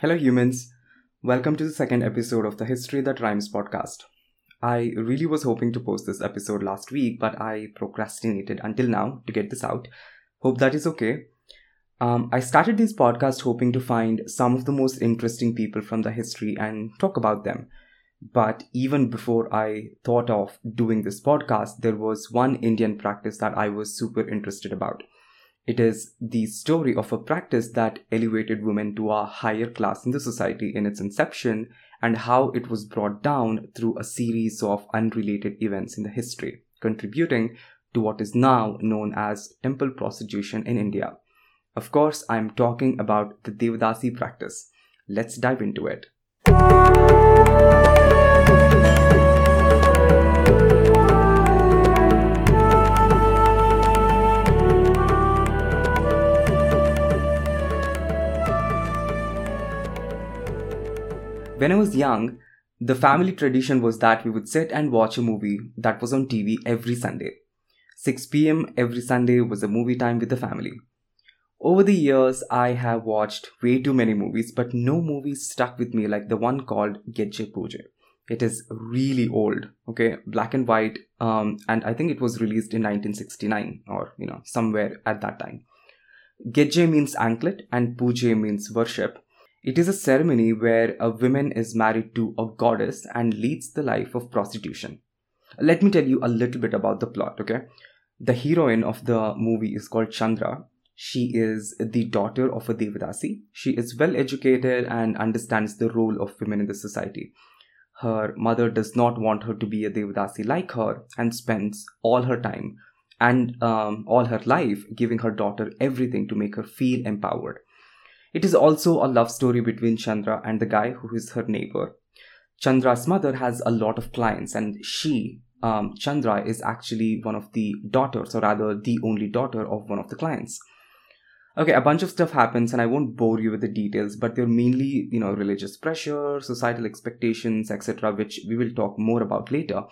Hello, humans. Welcome to the second episode of the History That Rhymes podcast. I really was hoping to post this episode last week, but I procrastinated until now to get this out. Hope that is okay. Um, I started this podcast hoping to find some of the most interesting people from the history and talk about them. But even before I thought of doing this podcast, there was one Indian practice that I was super interested about. It is the story of a practice that elevated women to a higher class in the society in its inception and how it was brought down through a series of unrelated events in the history, contributing to what is now known as temple prostitution in India. Of course, I am talking about the Devadasi practice. Let's dive into it. When I was young, the family tradition was that we would sit and watch a movie that was on TV every Sunday. 6 pm every Sunday was a movie time with the family. Over the years, I have watched way too many movies, but no movie stuck with me like the one called Gejje Pooje. It is really old, okay, black and white, um, and I think it was released in 1969 or you know somewhere at that time. Geje means anklet and Puje means worship it is a ceremony where a woman is married to a goddess and leads the life of prostitution. Let me tell you a little bit about the plot, okay? The heroine of the movie is called Chandra. She is the daughter of a Devadasi. She is well educated and understands the role of women in the society. Her mother does not want her to be a Devadasi like her and spends all her time and um, all her life giving her daughter everything to make her feel empowered. It is also a love story between Chandra and the guy who is her neighbor. Chandra's mother has a lot of clients, and she, um, Chandra, is actually one of the daughters, or rather, the only daughter of one of the clients. Okay, a bunch of stuff happens, and I won't bore you with the details, but they're mainly, you know, religious pressure, societal expectations, etc., which we will talk more about later.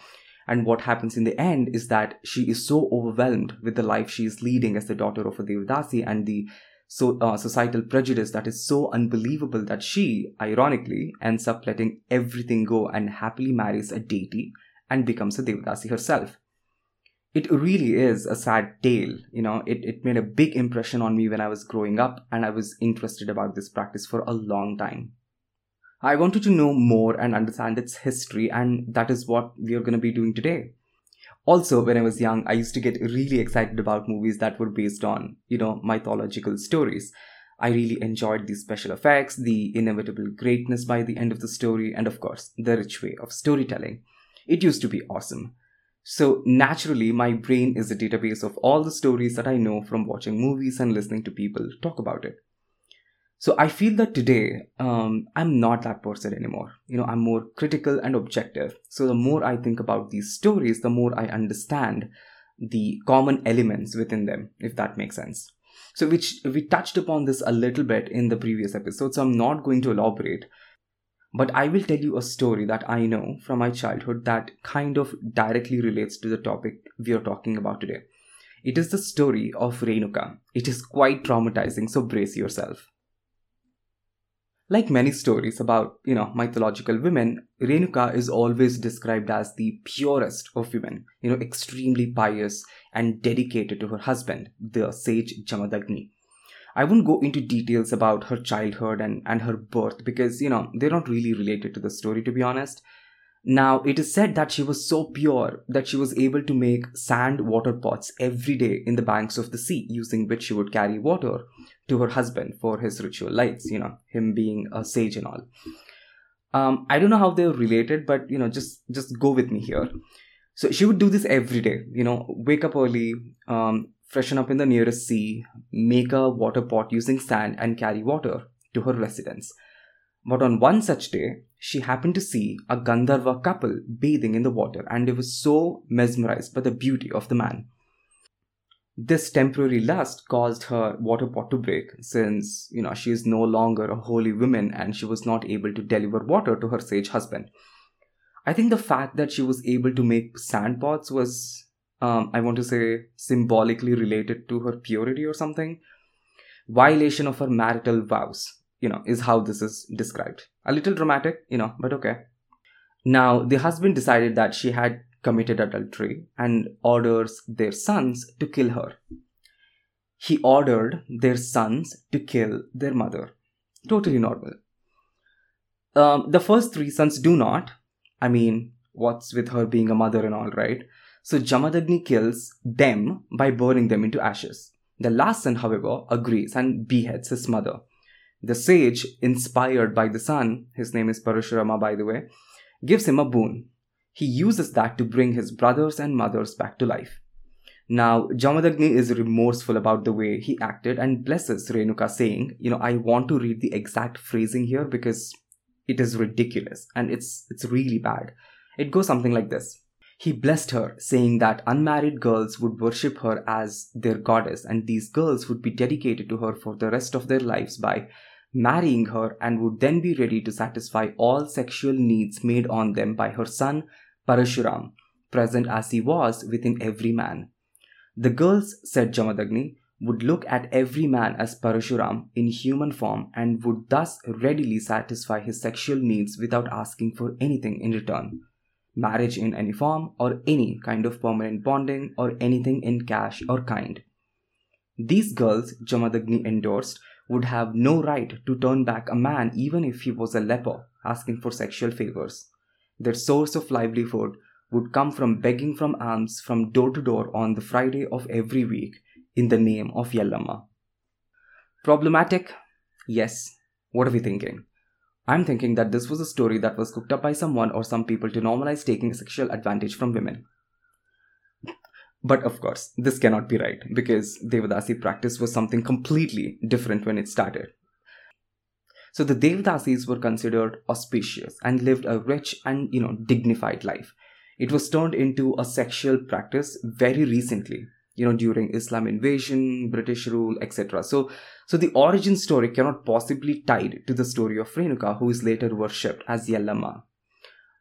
And what happens in the end is that she is so overwhelmed with the life she is leading as the daughter of a Devadasi and the so uh, societal prejudice that is so unbelievable that she, ironically, ends up letting everything go and happily marries a deity and becomes a Devadasi herself. It really is a sad tale, you know, it, it made a big impression on me when I was growing up and I was interested about this practice for a long time. I wanted to know more and understand its history, and that is what we are going to be doing today. Also, when I was young, I used to get really excited about movies that were based on, you know, mythological stories. I really enjoyed the special effects, the inevitable greatness by the end of the story, and of course, the rich way of storytelling. It used to be awesome. So, naturally, my brain is a database of all the stories that I know from watching movies and listening to people talk about it. So I feel that today um, I'm not that person anymore. You know, I'm more critical and objective. So the more I think about these stories, the more I understand the common elements within them, if that makes sense. So which we touched upon this a little bit in the previous episode, so I'm not going to elaborate. But I will tell you a story that I know from my childhood that kind of directly relates to the topic we are talking about today. It is the story of Renuka. It is quite traumatizing, so brace yourself. Like many stories about, you know, mythological women, Renuka is always described as the purest of women, you know, extremely pious and dedicated to her husband, the sage Jamadagni. I won't go into details about her childhood and, and her birth because, you know, they're not really related to the story, to be honest. Now, it is said that she was so pure that she was able to make sand water pots every day in the banks of the sea, using which she would carry water to her husband for his ritual lights, you know, him being a sage and all. Um, I don't know how they're related, but you know, just just go with me here. So she would do this every day, you know, wake up early, um, freshen up in the nearest sea, make a water pot using sand, and carry water to her residence. But on one such day, she happened to see a Gandharva couple bathing in the water, and they were so mesmerized by the beauty of the man. This temporary lust caused her water pot to break since you know she is no longer a holy woman and she was not able to deliver water to her sage husband. I think the fact that she was able to make sand pots was um, i want to say symbolically related to her purity or something. Violation of her marital vows you know, is how this is described. A little dramatic, you know, but okay. Now, the husband decided that she had committed adultery and orders their sons to kill her. He ordered their sons to kill their mother. Totally normal. Um, the first three sons do not. I mean, what's with her being a mother and all, right? So Jamadagni kills them by burning them into ashes. The last son, however, agrees and beheads his mother. The sage, inspired by the son, his name is Parashurama by the way, gives him a boon. He uses that to bring his brothers and mothers back to life. Now, Jamadagni is remorseful about the way he acted and blesses Renuka, saying, You know, I want to read the exact phrasing here because it is ridiculous and it's, it's really bad. It goes something like this He blessed her, saying that unmarried girls would worship her as their goddess, and these girls would be dedicated to her for the rest of their lives by marrying her and would then be ready to satisfy all sexual needs made on them by her son Parashuram, present as he was within every man. The girls, said Jamadagni, would look at every man as Parashuram in human form and would thus readily satisfy his sexual needs without asking for anything in return. Marriage in any form, or any kind of permanent bonding, or anything in cash or kind. These girls, Jamadagni endorsed, would have no right to turn back a man even if he was a leper asking for sexual favors. Their source of livelihood would come from begging from alms from door to door on the Friday of every week in the name of Yellamma. Problematic? Yes. What are we thinking? I'm thinking that this was a story that was cooked up by someone or some people to normalize taking sexual advantage from women. But of course, this cannot be right because Devadasi practice was something completely different when it started. So the Devadasis were considered auspicious and lived a rich and you know dignified life. It was turned into a sexual practice very recently, you know, during Islam invasion, British rule, etc. So so the origin story cannot possibly tied to the story of Renuka, who is later worshipped as Yellamma.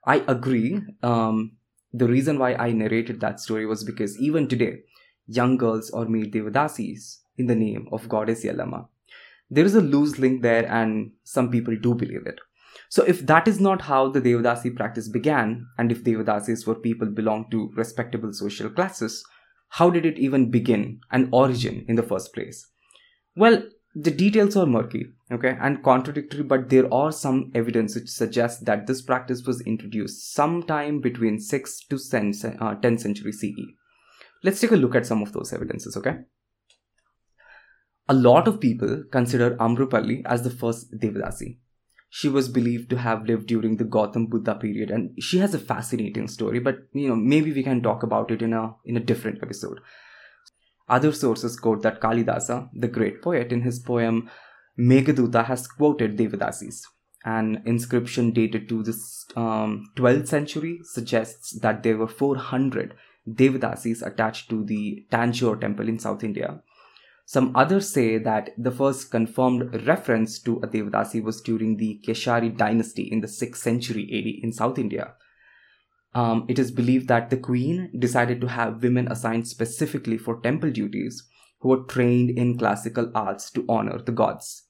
I agree. Um, the reason why I narrated that story was because even today, young girls are made Devadasis in the name of goddess Yellamma. There is a loose link there, and some people do believe it. So, if that is not how the Devadasi practice began, and if Devadasis were people belong to respectable social classes, how did it even begin and origin in the first place? Well, the details are murky okay and contradictory but there are some evidence which suggests that this practice was introduced sometime between 6 to 10th uh, century ce let's take a look at some of those evidences okay? A lot of people consider Amrapali as the first devadasi she was believed to have lived during the Gautam Buddha period and she has a fascinating story but you know maybe we can talk about it in a in a different episode other sources quote that Kalidasa, the great poet, in his poem Meghaduta has quoted Devadasis. An inscription dated to the um, 12th century suggests that there were 400 Devadasis attached to the Tanjore temple in South India. Some others say that the first confirmed reference to a Devadasi was during the Keshari dynasty in the 6th century AD in South India. Um, it is believed that the queen decided to have women assigned specifically for temple duties who were trained in classical arts to honor the gods.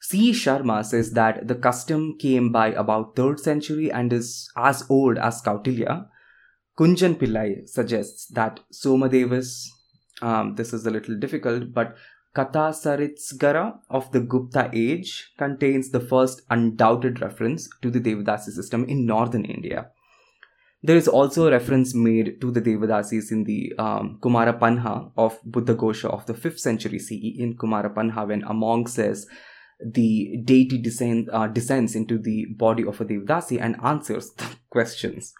C. Sharma says that the custom came by about 3rd century and is as old as Kautilya. Kunjan Pillai suggests that Somadevas, um, this is a little difficult, but Katha of the Gupta age contains the first undoubted reference to the Devadasi system in northern India. There is also a reference made to the Devadasis in the um, Kumara Panha of Buddha Ghosha of the 5th century CE in Kumara Panha when a monk says the deity descend, uh, descends into the body of a Devadasi and answers the questions.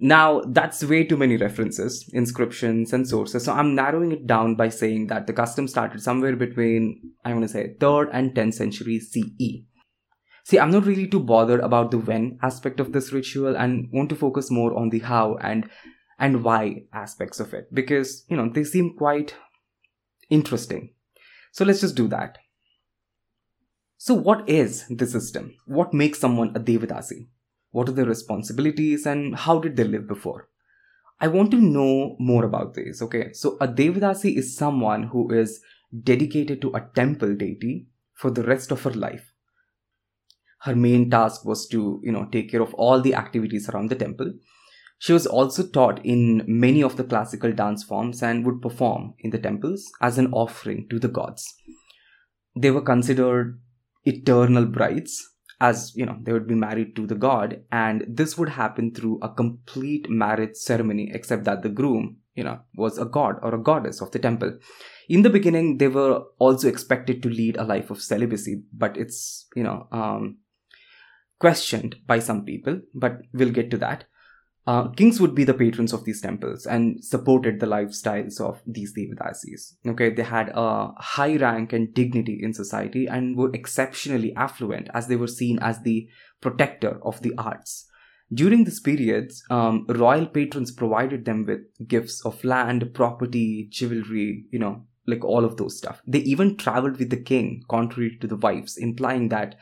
Now, that's way too many references, inscriptions, and sources. So I'm narrowing it down by saying that the custom started somewhere between, I want to say, 3rd and 10th century CE. See, I'm not really too bothered about the when aspect of this ritual and want to focus more on the how and and why aspects of it because, you know, they seem quite interesting. So let's just do that. So what is the system? What makes someone a Devadasi? What are their responsibilities and how did they live before? I want to know more about this, okay? So a Devadasi is someone who is dedicated to a temple deity for the rest of her life. Her main task was to, you know, take care of all the activities around the temple. She was also taught in many of the classical dance forms and would perform in the temples as an offering to the gods. They were considered eternal brides as you know they would be married to the god and this would happen through a complete marriage ceremony except that the groom you know was a god or a goddess of the temple in the beginning they were also expected to lead a life of celibacy but it's you know um, questioned by some people but we'll get to that uh, kings would be the patrons of these temples and supported the lifestyles of these Devadasis. Okay, they had a high rank and dignity in society and were exceptionally affluent as they were seen as the protector of the arts. During this period, um, royal patrons provided them with gifts of land, property, jewelry, you know, like all of those stuff. They even traveled with the king, contrary to the wives, implying that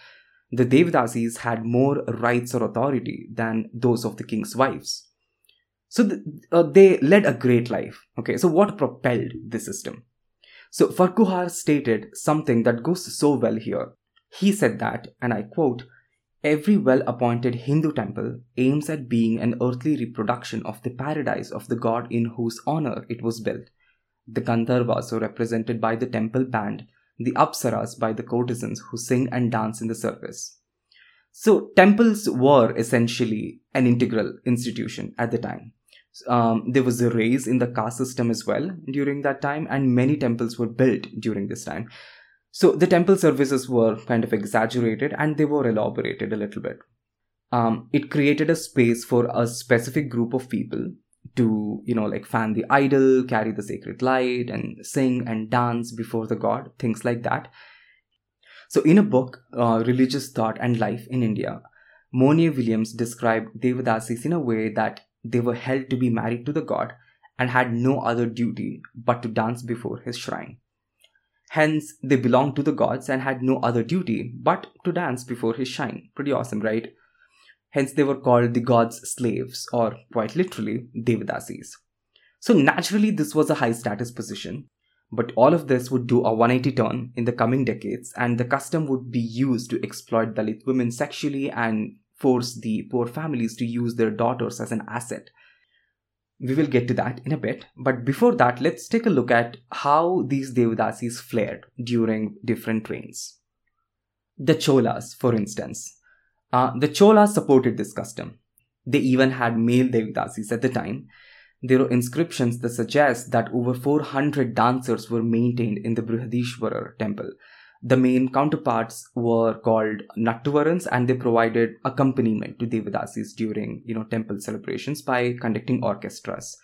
the Devadasis had more rights or authority than those of the king's wives. So the, uh, they led a great life. Okay, so what propelled this system? So Farquhar stated something that goes so well here. He said that, and I quote, Every well appointed Hindu temple aims at being an earthly reproduction of the paradise of the god in whose honor it was built. The Gandharvas are represented by the temple band the apsaras by the courtesans who sing and dance in the service. So, temples were essentially an integral institution at the time. Um, there was a raise in the caste system as well during that time, and many temples were built during this time. So, the temple services were kind of exaggerated and they were elaborated a little bit. Um, it created a space for a specific group of people to you know like fan the idol carry the sacred light and sing and dance before the god things like that. So in a book uh, religious thought and life in india monier williams described devadasis in a way that they were held to be married to the god and had no other duty but to dance before his shrine. Hence they belonged to the gods and had no other duty but to dance before his shrine. Pretty awesome right Hence, they were called the god's slaves, or quite literally, Devadasis. So, naturally, this was a high status position. But all of this would do a 180 turn in the coming decades, and the custom would be used to exploit Dalit women sexually and force the poor families to use their daughters as an asset. We will get to that in a bit, but before that, let's take a look at how these Devadasis flared during different reigns. The Cholas, for instance, uh, the Cholas supported this custom. They even had male Devadasis at the time. There are inscriptions that suggest that over 400 dancers were maintained in the Brihadishwara temple. The main counterparts were called Nattuvarans and they provided accompaniment to Devadasis during you know, temple celebrations by conducting orchestras.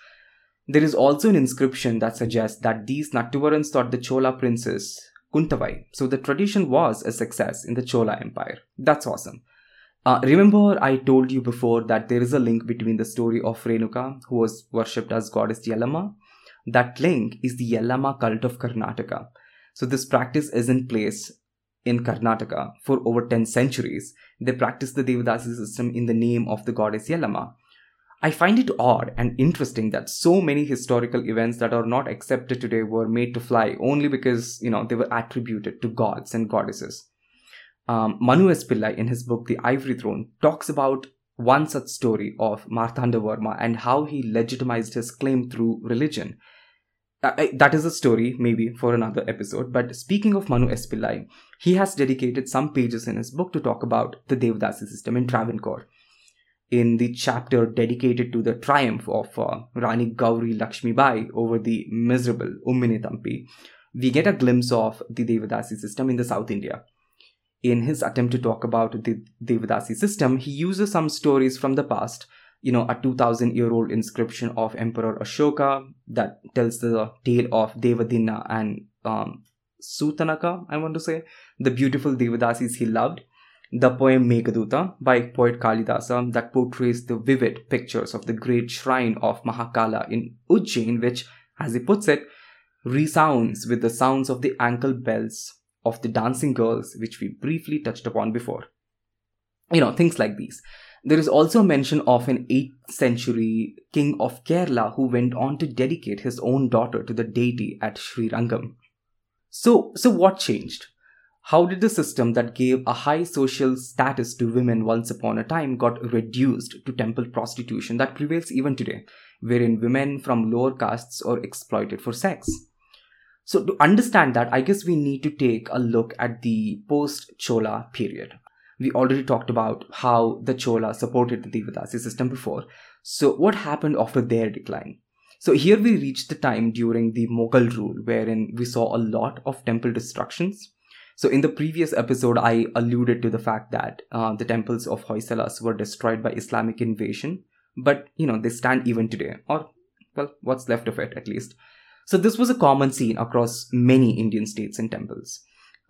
There is also an inscription that suggests that these Nattuvarans taught the Chola princess Kuntavai. So the tradition was a success in the Chola Empire. That's awesome. Uh, remember, I told you before that there is a link between the story of Renuka, who was worshipped as goddess Yellamma. That link is the Yellamma cult of Karnataka. So, this practice is in place in Karnataka for over 10 centuries. They practice the Devadasi system in the name of the goddess Yellamma. I find it odd and interesting that so many historical events that are not accepted today were made to fly only because, you know, they were attributed to gods and goddesses um, Manu S. Pillai, in his book The Ivory Throne, talks about one such story of Marthanda Varma and how he legitimized his claim through religion. Uh, that is a story, maybe for another episode. But speaking of Manu S. Pillai, he has dedicated some pages in his book to talk about the Devadasi system in Travancore. In the chapter dedicated to the triumph of uh, Rani Gauri Lakshmi Bai over the miserable Ummini we get a glimpse of the Devadasi system in the South India in his attempt to talk about the Devadasi system, he uses some stories from the past. You know, a 2000 year old inscription of Emperor Ashoka that tells the tale of Devadinna and um, Sutanaka, I want to say, the beautiful Devadasis he loved. The poem Meghaduta by poet Kalidasa that portrays the vivid pictures of the great shrine of Mahakala in Ujjain, which, as he puts it, resounds with the sounds of the ankle bells of the dancing girls, which we briefly touched upon before. You know, things like these. There is also mention of an 8th century king of Kerala who went on to dedicate his own daughter to the deity at Sri Rangam. So, so what changed? how did the system that gave a high social status to women once upon a time got reduced to temple prostitution that prevails even today, wherein women from lower castes are exploited for sex? So, to understand that, I guess we need to take a look at the post Chola period. We already talked about how the Chola supported the Devadasi system before. So, what happened after their decline? So, here we reach the time during the Mughal rule, wherein we saw a lot of temple destructions so, in the previous episode, I alluded to the fact that uh, the temples of Hoysalas were destroyed by Islamic invasion, but you know, they stand even today, or well, what's left of it at least. So, this was a common scene across many Indian states and temples.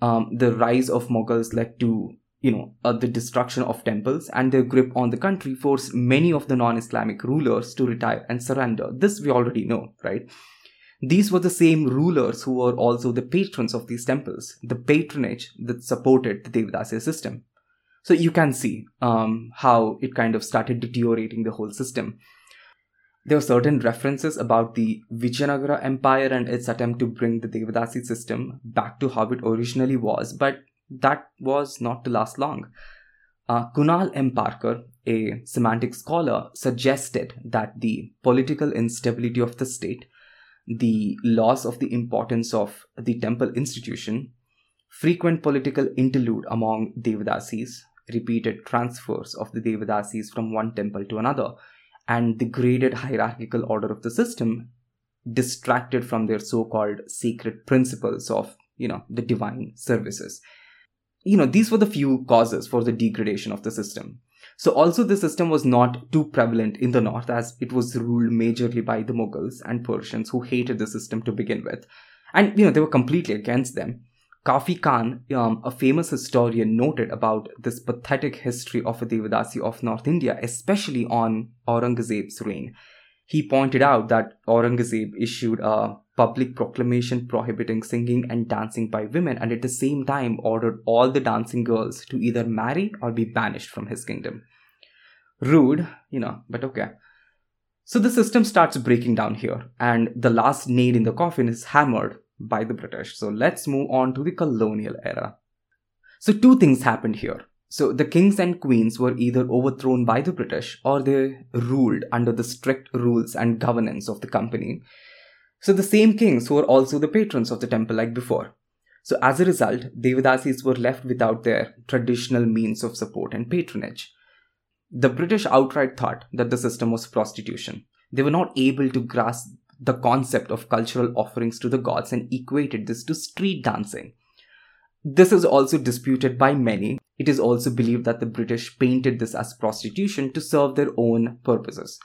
Um, the rise of Mughals led to you know uh, the destruction of temples and their grip on the country forced many of the non-islamic rulers to retire and surrender this we already know right these were the same rulers who were also the patrons of these temples, the patronage that supported the Devadasi system. So you can see um, how it kind of started deteriorating the whole system. There were certain references about the Vijayanagara Empire and its attempt to bring the Devadasi system back to how it originally was, but that was not to last long. Uh, Kunal M. Parker, a semantic scholar, suggested that the political instability of the state the loss of the importance of the temple institution, frequent political interlude among Devadasis, repeated transfers of the Devadasis from one temple to another, and the graded hierarchical order of the system distracted from their so-called sacred principles of you know the divine services you know these were the few causes for the degradation of the system so also the system was not too prevalent in the north as it was ruled majorly by the Mughals and Persians who hated the system to begin with. And you know they were completely against them. Khafi Khan, um, a famous historian, noted about this pathetic history of a Devadasi of North India, especially on Aurangzeb's reign. He pointed out that Aurangzeb issued a public proclamation prohibiting singing and dancing by women and at the same time ordered all the dancing girls to either marry or be banished from his kingdom. Rude, you know, but okay. So the system starts breaking down here, and the last nail in the coffin is hammered by the British. So let's move on to the colonial era. So, two things happened here. So, the kings and queens were either overthrown by the British or they ruled under the strict rules and governance of the company, so the same kings who were also the patrons of the temple like before. So as a result, Devadasis were left without their traditional means of support and patronage. The British outright thought that the system was prostitution. They were not able to grasp the concept of cultural offerings to the gods and equated this to street dancing. This is also disputed by many. It is also believed that the British painted this as prostitution to serve their own purposes.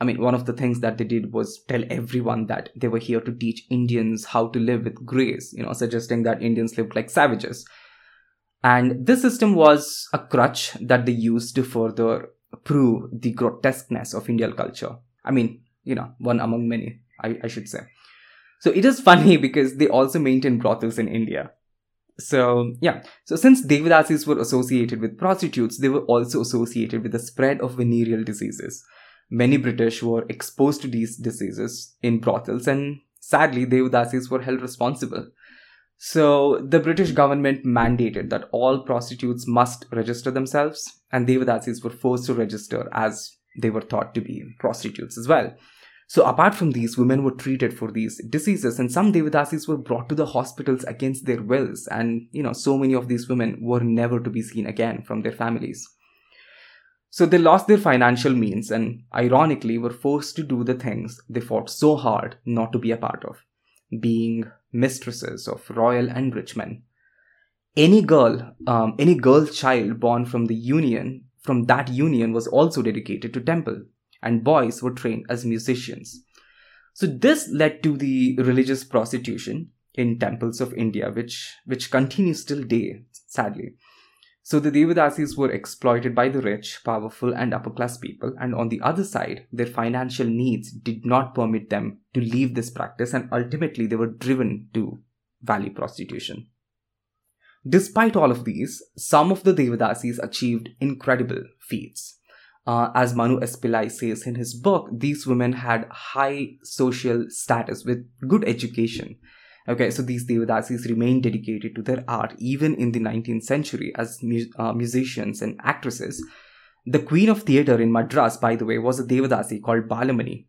I mean, one of the things that they did was tell everyone that they were here to teach Indians how to live with grace, you know, suggesting that Indians lived like savages. And this system was a crutch that they used to further prove the grotesqueness of Indian culture. I mean, you know, one among many, I, I should say. So it is funny because they also maintain brothels in India. So, yeah. So, since Devadasis were associated with prostitutes, they were also associated with the spread of venereal diseases many British were exposed to these diseases in brothels, and sadly, Devadasis were held responsible. So, the British government mandated that all prostitutes must register themselves, and Devadasis were forced to register as they were thought to be prostitutes as well. So, apart from these, women were treated for these diseases, and some Devadasis were brought to the hospitals against their wills, and you know, so many of these women were never to be seen again from their families. So they lost their financial means and ironically were forced to do the things they fought so hard not to be a part of, being mistresses of royal and rich men. Any girl, um, any girl child born from the union, from that union was also dedicated to temple, and boys were trained as musicians. So this led to the religious prostitution in temples of India, which which continues till day, sadly. So the Devadasis were exploited by the rich, powerful, and upper class people, and on the other side, their financial needs did not permit them to leave this practice, and ultimately they were driven to valley prostitution. Despite all of these, some of the Devadasis achieved incredible feats. Uh, as Manu S. Pillai says in his book, these women had high social status with good education Okay, so these Devadasis remained dedicated to their art even in the 19th century as mu- uh, musicians and actresses. The queen of theatre in Madras, by the way, was a Devadasi called Balamani.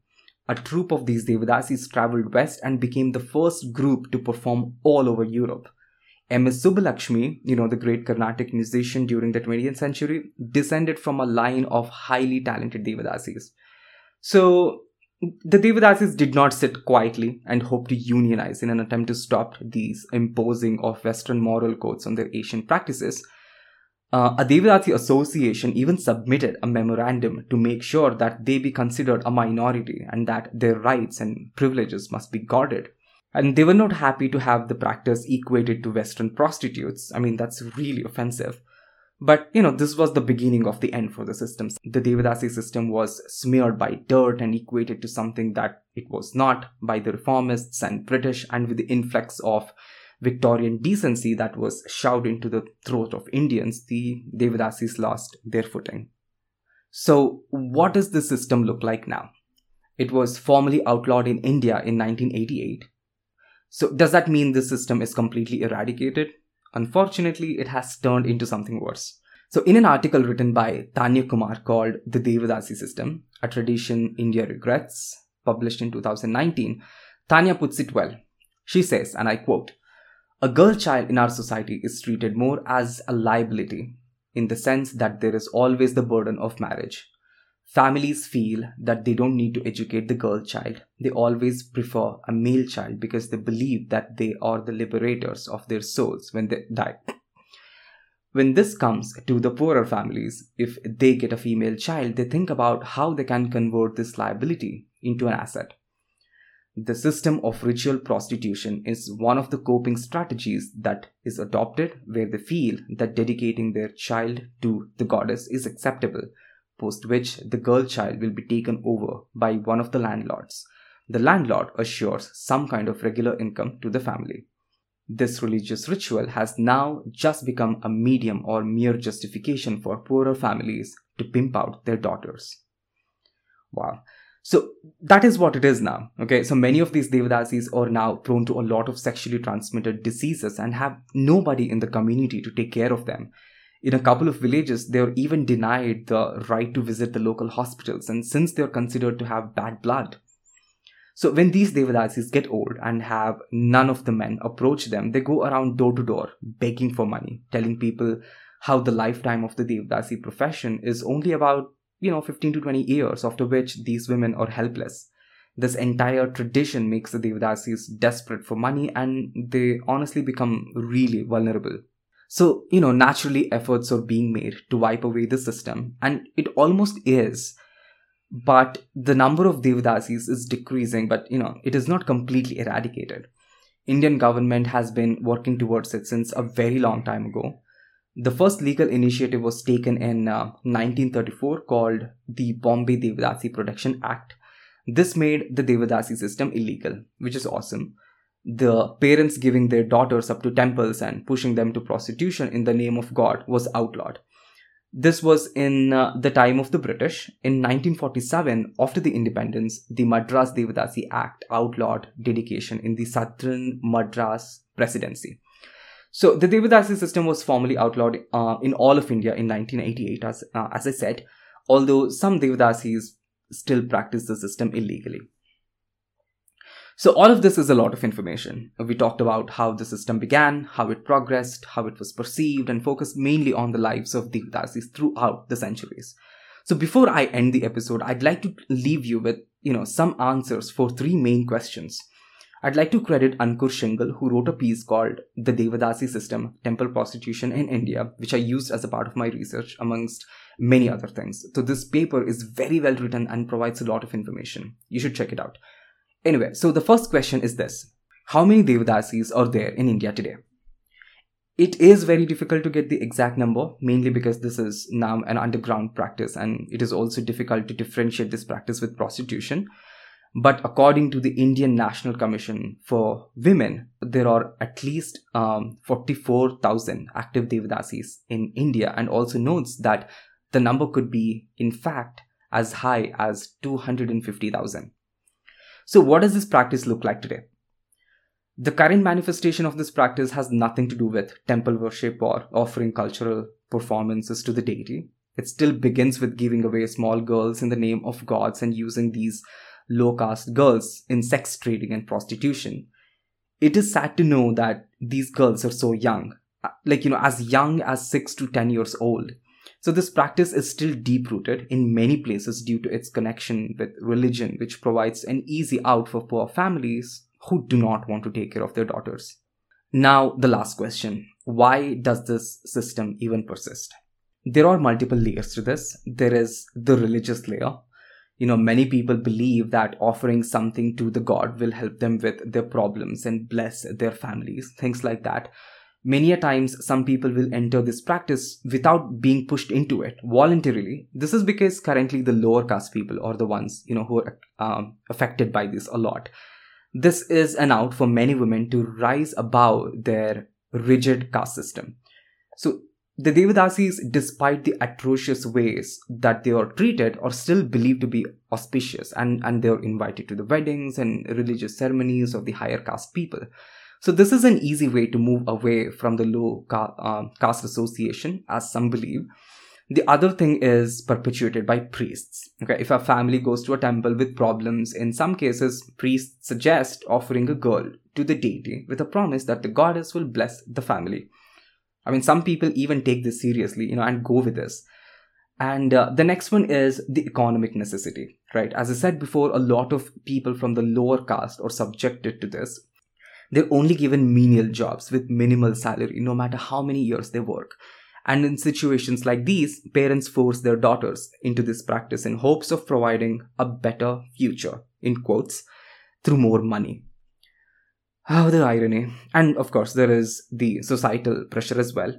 A troupe of these Devadasis traveled west and became the first group to perform all over Europe. M.S. Subbulakshmi, you know, the great Carnatic musician during the 20th century, descended from a line of highly talented Devadasis. So, the Devadasis did not sit quietly and hope to unionize in an attempt to stop these imposing of Western moral codes on their Asian practices. Uh, a Devadasi association even submitted a memorandum to make sure that they be considered a minority and that their rights and privileges must be guarded. And they were not happy to have the practice equated to Western prostitutes. I mean, that's really offensive. But, you know, this was the beginning of the end for the systems. The Devadasi system was smeared by dirt and equated to something that it was not by the reformists and British, and with the influx of Victorian decency that was shoved into the throat of Indians, the Devadasis lost their footing. So, what does the system look like now? It was formally outlawed in India in 1988. So, does that mean this system is completely eradicated? Unfortunately, it has turned into something worse. So, in an article written by Tanya Kumar called The Devadasi System, a tradition India regrets, published in 2019, Tanya puts it well. She says, and I quote, a girl child in our society is treated more as a liability in the sense that there is always the burden of marriage. Families feel that they don't need to educate the girl child. They always prefer a male child because they believe that they are the liberators of their souls when they die. When this comes to the poorer families, if they get a female child, they think about how they can convert this liability into an asset. The system of ritual prostitution is one of the coping strategies that is adopted where they feel that dedicating their child to the goddess is acceptable post which the girl child will be taken over by one of the landlords. The landlord assures some kind of regular income to the family. This religious ritual has now just become a medium or mere justification for poorer families to pimp out their daughters. Wow. So that is what it is now. Okay. So many of these Devadasis are now prone to a lot of sexually transmitted diseases and have nobody in the community to take care of them in a couple of villages, they are even denied the right to visit the local hospitals, and since they are considered to have bad blood. So when these Devadasis get old and have none of the men approach them, they go around door to door begging for money, telling people how the lifetime of the Devadasi profession is only about, you know, 15 to 20 years, after which these women are helpless. This entire tradition makes the Devadasis desperate for money and they honestly become really vulnerable. So, you know, naturally efforts are being made to wipe away the system, and it almost is. But the number of Devadasis is decreasing, but you know, it is not completely eradicated. Indian government has been working towards it since a very long time ago. The first legal initiative was taken in uh, 1934 called the Bombay Devadasi Protection Act. This made the Devadasi system illegal, which is awesome the parents giving their daughters up to temples and pushing them to prostitution in the name of God was outlawed. This was in uh, the time of the British. In 1947, after the independence, the Madras Devadasi Act outlawed dedication in the southern Madras presidency. So the Devadasi system was formally outlawed uh, in all of India in 1988, as, uh, as I said, although some Devadasis still practice the system illegally. So, all of this is a lot of information. We talked about how the system began, how it progressed, how it was perceived, and focused mainly on the lives of Devadasis throughout the centuries. So, before I end the episode, I'd like to leave you with, you know, some answers for three main questions. I'd like to credit Ankur Shingal, who wrote a piece called The Devadasi System Temple Prostitution in India, which I used as a part of my research, amongst many other things. So, this paper is very well written and provides a lot of information. You should check it out. Anyway, so the first question is this How many Devadasis are there in India today? It is very difficult to get the exact number, mainly because this is now an underground practice and it is also difficult to differentiate this practice with prostitution. But according to the Indian National Commission for Women, there are at least um, 44,000 active Devadasis in India and also notes that the number could be, in fact, as high as 250,000. So, what does this practice look like today? The current manifestation of this practice has nothing to do with temple worship or offering cultural performances to the deity. It still begins with giving away small girls in the name of gods and using these low caste girls in sex trading and prostitution. It is sad to know that these girls are so young, uh, like, you know, as young as 6 to 10 years old. So, this practice is still deep rooted in many places due to its connection with religion, which provides an easy out for poor families who do not want to take care of their daughters. Now, the last question why does this system even persist? There are multiple layers to this. There is the religious layer. You know, many people believe that offering something to the god will help them with their problems and bless their families, things like that. Many a times, some people will enter this practice without being pushed into it voluntarily. This is because currently the lower caste people are the ones, you know, who are um, affected by this a lot. This is an out for many women to rise above their rigid caste system. So the Devadasis, despite the atrocious ways that they are treated, are still believed to be auspicious and, and they are invited to the weddings and religious ceremonies of the higher caste people. So, this is an easy way to move away from the low uh, caste association, as some believe. The other thing is perpetuated by priests. Okay, if a family goes to a temple with problems, in some cases, priests suggest offering a girl to the deity with a promise that the goddess will bless the family. I mean, some people even take this seriously, you know, and go with this. And uh, the next one is the economic necessity, right? As I said before, a lot of people from the lower caste are subjected to this. They're only given menial jobs with minimal salary, no matter how many years they work. And in situations like these, parents force their daughters into this practice in hopes of providing a better future, in quotes, through more money. Oh, the irony. And of course, there is the societal pressure as well.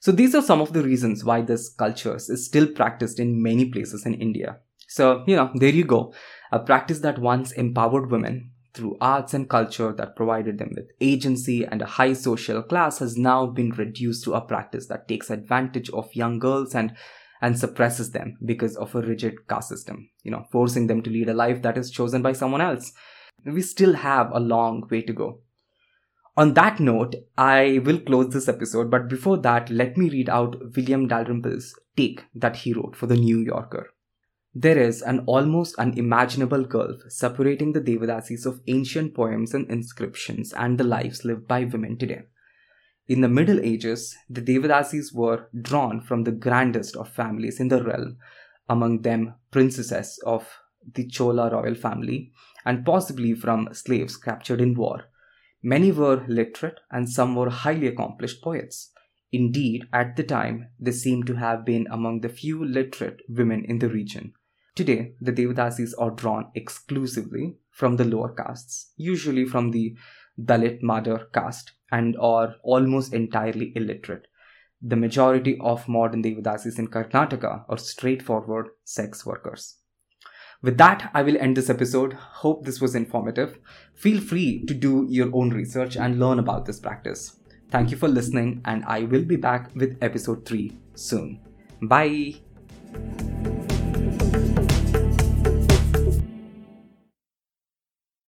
So, these are some of the reasons why this culture is still practiced in many places in India. So, you know, there you go. A practice that once empowered women through arts and culture that provided them with agency and a high social class has now been reduced to a practice that takes advantage of young girls and and suppresses them because of a rigid caste system, you know, forcing them to lead a life that is chosen by someone else. We still have a long way to go. On that note, I will close this episode, but before that, let me read out William Dalrymple's take that he wrote for the New Yorker. There is an almost unimaginable gulf separating the Devadasis of ancient poems and inscriptions and the lives lived by women today. In the Middle Ages, the Devadasis were drawn from the grandest of families in the realm, among them princesses of the Chola royal family, and possibly from slaves captured in war. Many were literate and some were highly accomplished poets. Indeed, at the time, they seem to have been among the few literate women in the region. Today, the Devadasis are drawn exclusively from the lower castes, usually from the Dalit Madar caste, and are almost entirely illiterate. The majority of modern Devadasis in Karnataka are straightforward sex workers. With that, I will end this episode. Hope this was informative. Feel free to do your own research and learn about this practice. Thank you for listening, and I will be back with episode 3 soon. Bye.